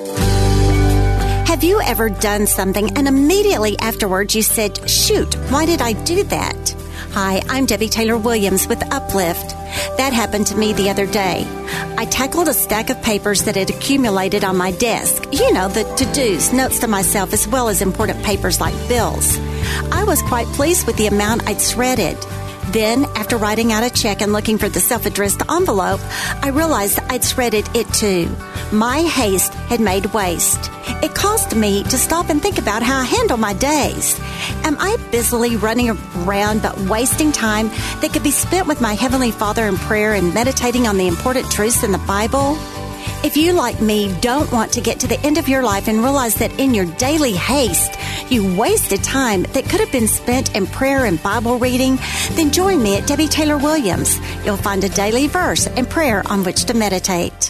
Have you ever done something and immediately afterwards you said, shoot, why did I do that? Hi, I'm Debbie Taylor Williams with Uplift. That happened to me the other day. I tackled a stack of papers that had accumulated on my desk. You know, the to dos, notes to myself, as well as important papers like bills. I was quite pleased with the amount I'd shredded. Then, after writing out a check and looking for the self addressed envelope, I realized I'd shredded it too. My haste had made waste. It caused me to stop and think about how I handle my days. Am I busily running around but wasting time that could be spent with my Heavenly Father in prayer and meditating on the important truths in the Bible? If you, like me, don't want to get to the end of your life and realize that in your daily haste, you wasted time that could have been spent in prayer and Bible reading, then join me at Debbie Taylor Williams. You'll find a daily verse and prayer on which to meditate.